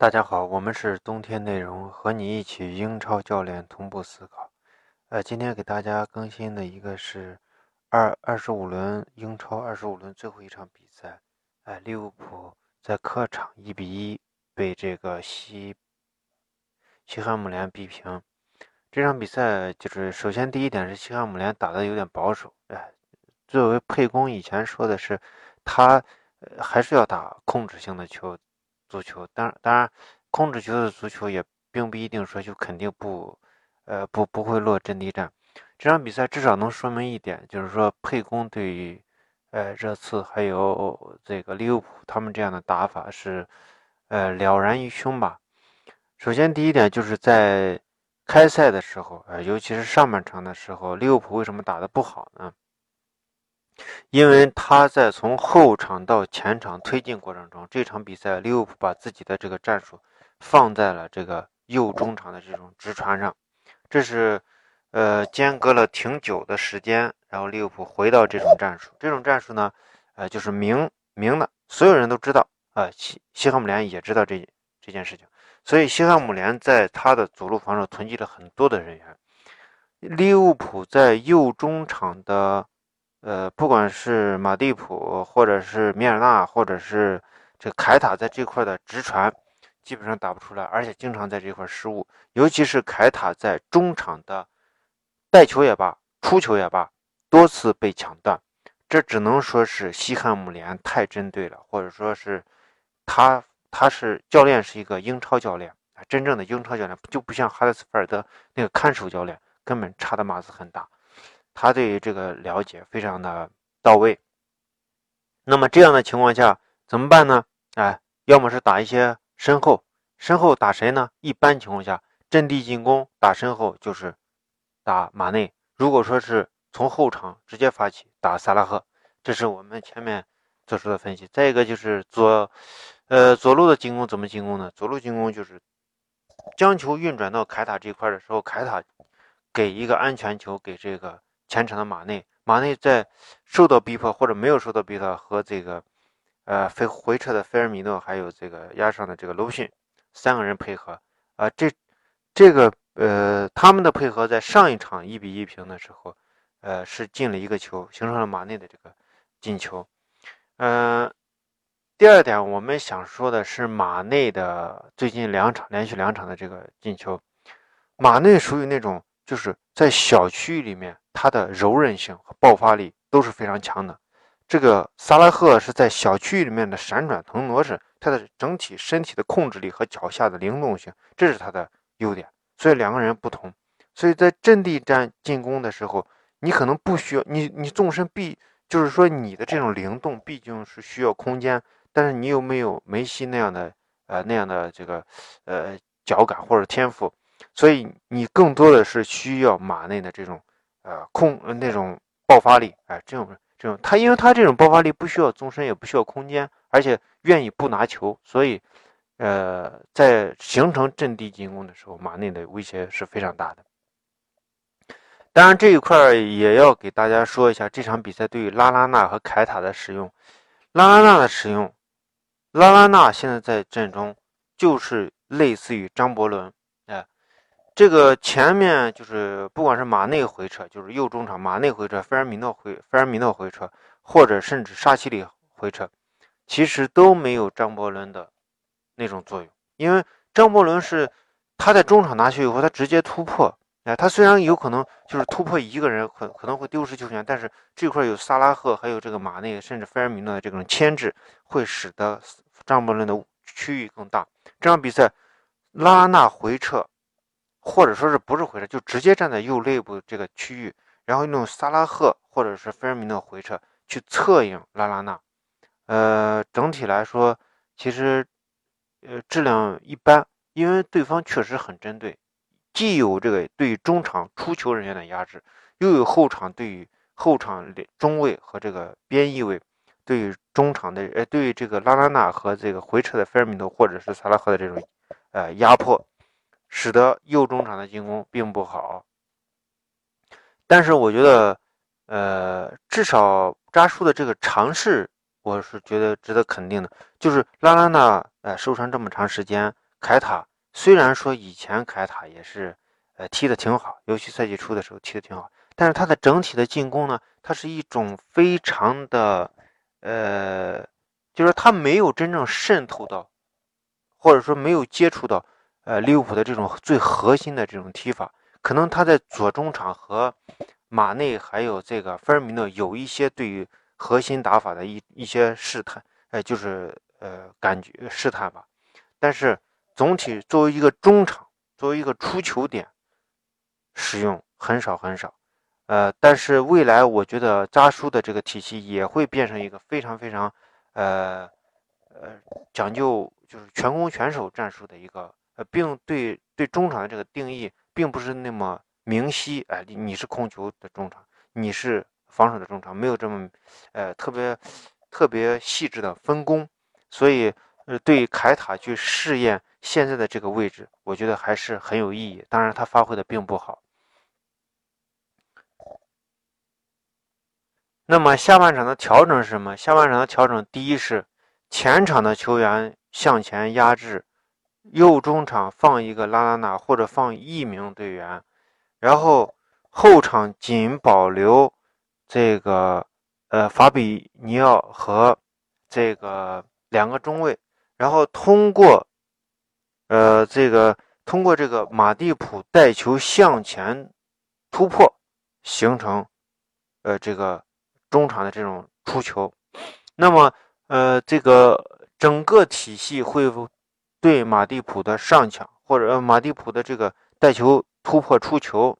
大家好，我们是冬天内容，和你一起英超教练同步思考。呃，今天给大家更新的一个是二二十五轮英超二十五轮最后一场比赛，哎，利物浦在客场一比一被这个西西汉姆联逼平。这场比赛就是首先第一点是西汉姆联打的有点保守，哎，作为沛公以前说的是他还是要打控制性的球。足球，当然当然，控制球的足球也并不一定说就肯定不，呃，不不会落阵地战。这场比赛至少能说明一点，就是说沛公对于，呃，热刺还有这个利物浦他们这样的打法是，呃，了然于胸吧。首先第一点就是在开赛的时候，呃，尤其是上半场的时候，利物浦为什么打得不好呢？因为他在从后场到前场推进过程中，这场比赛利物浦把自己的这个战术放在了这个右中场的这种直传上，这是呃间隔了挺久的时间，然后利物浦回到这种战术。这种战术呢，呃就是明明的，所有人都知道啊，西西汉姆联也知道这这件事情，所以西汉姆联在他的左路防守囤积了很多的人员，利物浦在右中场的。呃，不管是马蒂普，或者是米尔纳，或者是这凯塔，在这块的直传基本上打不出来，而且经常在这块失误。尤其是凯塔在中场的带球也罢，出球也罢，多次被抢断。这只能说是西汉姆联太针对了，或者说是他他是教练是一个英超教练，真正的英超教练就不像哈德斯菲尔德那个看守教练，根本差的码子很大。他对于这个了解非常的到位。那么这样的情况下怎么办呢？哎，要么是打一些身后，身后打谁呢？一般情况下，阵地进攻打身后就是打马内。如果说是从后场直接发起打萨拉赫，这是我们前面做出的分析。再一个就是左，呃，左路的进攻怎么进攻呢？左路进攻就是将球运转到凯塔这块的时候，凯塔给一个安全球给这个。前场的马内，马内在受到逼迫或者没有受到逼迫，和这个呃飞回撤的菲尔米诺，还有这个压上的这个鲁逊三个人配合啊，这这个呃他们的配合在上一场一比一平的时候，呃是进了一个球，形成了马内的这个进球。嗯，第二点我们想说的是马内的最近两场连续两场的这个进球，马内属于那种就是在小区域里面。他的柔韧性和爆发力都是非常强的。这个萨拉赫是在小区域里面的闪转腾挪是他的整体身体的控制力和脚下的灵动性，这是他的优点。所以两个人不同。所以在阵地战进攻的时候，你可能不需要你你纵深必就是说你的这种灵动毕竟是需要空间，但是你有没有梅西那样的呃那样的这个呃脚感或者天赋？所以你更多的是需要马内的这种。呃，控那种爆发力，哎，这种这种他，因为他这种爆发力不需要纵深，也不需要空间，而且愿意不拿球，所以，呃，在形成阵地进攻的时候，马内的威胁是非常大的。当然，这一块也要给大家说一下，这场比赛对于拉拉纳和凯塔的使用，拉拉纳的使用，拉拉纳现在在阵中就是类似于张伯伦。这个前面就是不管是马内回撤，就是右中场马内回撤，菲尔米诺回菲尔米诺回撤，或者甚至沙奇里回撤，其实都没有张伯伦的那种作用。因为张伯伦是他在中场拿球以后，他直接突破。哎，他虽然有可能就是突破一个人，可可能会丢失球权，但是这块有萨拉赫，还有这个马内，甚至菲尔米诺的这种牵制，会使得张伯伦的区域更大。这场比赛，拉纳回撤。或者说是不是回撤，就直接站在右肋部这个区域，然后用萨拉赫或者是菲尔米诺回撤去策应拉拉纳。呃，整体来说，其实呃质量一般，因为对方确实很针对，既有这个对中场出球人员的压制，又有后场对于后场中卫和这个边翼位对于中场的呃对于这个拉拉纳和这个回撤的菲尔米诺或者是萨拉赫的这种呃压迫。使得右中场的进攻并不好，但是我觉得，呃，至少扎叔的这个尝试，我是觉得值得肯定的。就是拉拉纳，呃，受伤这么长时间，凯塔虽然说以前凯塔也是呃踢的挺好，尤其赛季初的时候踢的挺好，但是他的整体的进攻呢，他是一种非常的呃，就是他没有真正渗透到，或者说没有接触到呃利物浦的这种最核心的这种踢法，可能他在左中场和马内还有这个菲尔米诺有一些对于核心打法的一一些试探，哎，就是呃感觉试探吧。但是总体作为一个中场，作为一个出球点，使用很少很少。呃，但是未来我觉得扎叔的这个体系也会变成一个非常非常呃呃讲究就是全攻全守战术的一个并对对中场的这个定义并不是那么明晰。哎，你是控球的中场，你是。防守的中场没有这么，呃，特别特别细致的分工，所以，呃，对凯塔去试验现在的这个位置，我觉得还是很有意义。当然，他发挥的并不好。那么下半场的调整是什么？下半场的调整，第一是前场的球员向前压制，右中场放一个拉拉纳或者放一名队员，然后后场仅保留。这个呃，法比尼奥和这个两个中卫，然后通过呃这个通过这个马蒂普带球向前突破，形成呃这个中场的这种出球。那么呃这个整个体系会对马蒂普的上抢或者马蒂普的这个带球突破出球，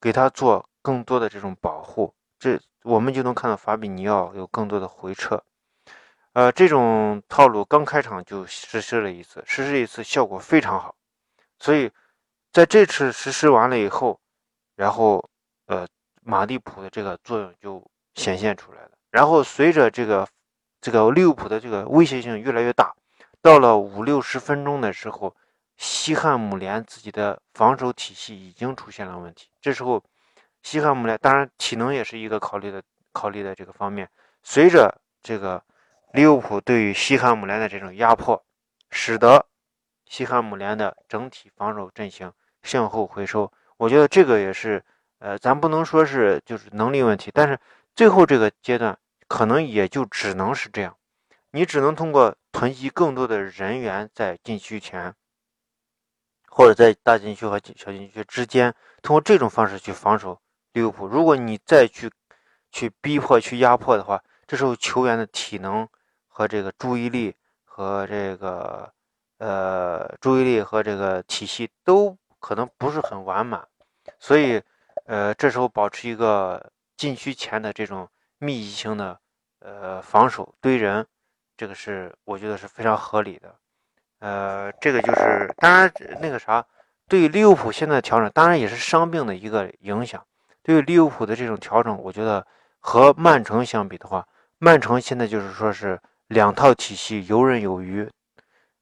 给他做。更多的这种保护，这我们就能看到法比尼奥有更多的回撤。呃，这种套路刚开场就实施了一次，实施一次效果非常好。所以在这次实施完了以后，然后呃，马蒂普的这个作用就显现出来了。然后随着这个这个利物浦的这个威胁性越来越大，到了五六十分钟的时候，西汉姆联自己的防守体系已经出现了问题。这时候。西汉姆联当然体能也是一个考虑的考虑的这个方面。随着这个利物浦对于西汉姆联的这种压迫，使得西汉姆联的整体防守阵型向后回收。我觉得这个也是，呃，咱不能说是就是能力问题，但是最后这个阶段可能也就只能是这样，你只能通过囤积更多的人员在禁区前，或者在大禁区和小禁区之间，通过这种方式去防守。利物浦，如果你再去去逼迫、去压迫的话，这时候球员的体能和这个注意力和这个呃注意力和这个体系都可能不是很完满，所以呃这时候保持一个禁区前的这种密集性的呃防守堆人，这个是我觉得是非常合理的。呃，这个就是当然那个啥，对于利物浦现在调整，当然也是伤病的一个影响。对于利物浦的这种调整，我觉得和曼城相比的话，曼城现在就是说是两套体系游刃有余，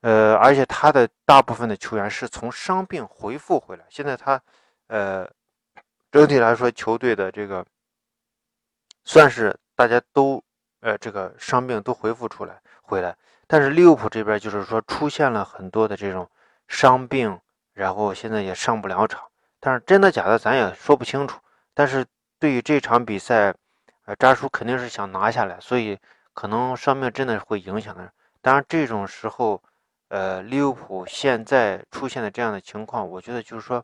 呃，而且他的大部分的球员是从伤病恢复回来，现在他，呃，整体来说球队的这个算是大家都，呃，这个伤病都恢复出来回来，但是利物浦这边就是说出现了很多的这种伤病，然后现在也上不了场，但是真的假的咱也说不清楚。但是对于这场比赛，呃，扎叔肯定是想拿下来，所以可能伤病真的会影响的。当然，这种时候，呃，利物浦现在出现的这样的情况，我觉得就是说，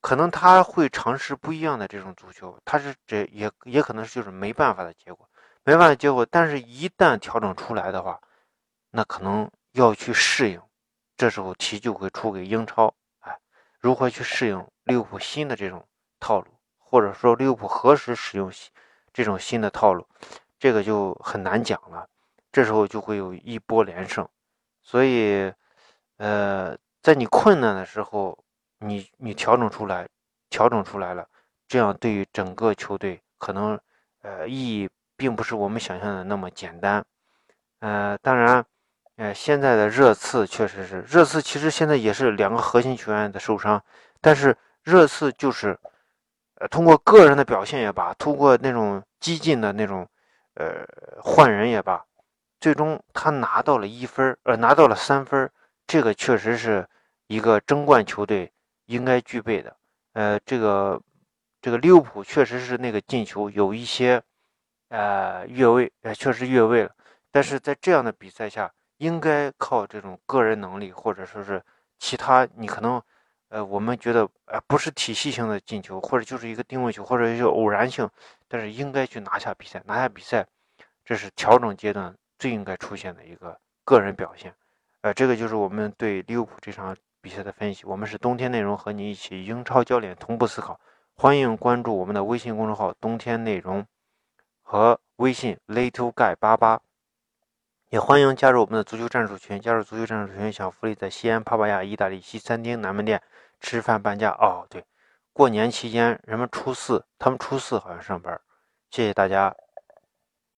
可能他会尝试不一样的这种足球，他是这也也可能是就是没办法的结果，没办法结果。但是，一旦调整出来的话，那可能要去适应，这时候题就会出给英超，哎，如何去适应利物浦新的这种套路？或者说利物浦何时使用这种新的套路，这个就很难讲了。这时候就会有一波连胜，所以，呃，在你困难的时候，你你调整出来，调整出来了，这样对于整个球队可能，呃，意义并不是我们想象的那么简单。呃，当然，呃，现在的热刺确实是热刺，其实现在也是两个核心球员的受伤，但是热刺就是。呃，通过个人的表现也罢，通过那种激进的那种，呃，换人也罢，最终他拿到了一分，呃，拿到了三分，这个确实是一个争冠球队应该具备的。呃，这个这个利物浦确实是那个进球有一些呃越位，呃确实越位了。但是在这样的比赛下，应该靠这种个人能力，或者说是其他你可能。呃，我们觉得呃不是体系性的进球，或者就是一个定位球，或者是偶然性，但是应该去拿下比赛，拿下比赛，这是调整阶段最应该出现的一个个人表现。呃，这个就是我们对利物浦这场比赛的分析。我们是冬天内容和你一起英超教练同步思考，欢迎关注我们的微信公众号“冬天内容”和微信 “little guy 八八”。也欢迎加入我们的足球战术群，加入足球战术群享福利，在西安帕帕亚意大利西餐厅南门店吃饭半价哦。对，过年期间人们初四，他们初四好像上班。谢谢大家。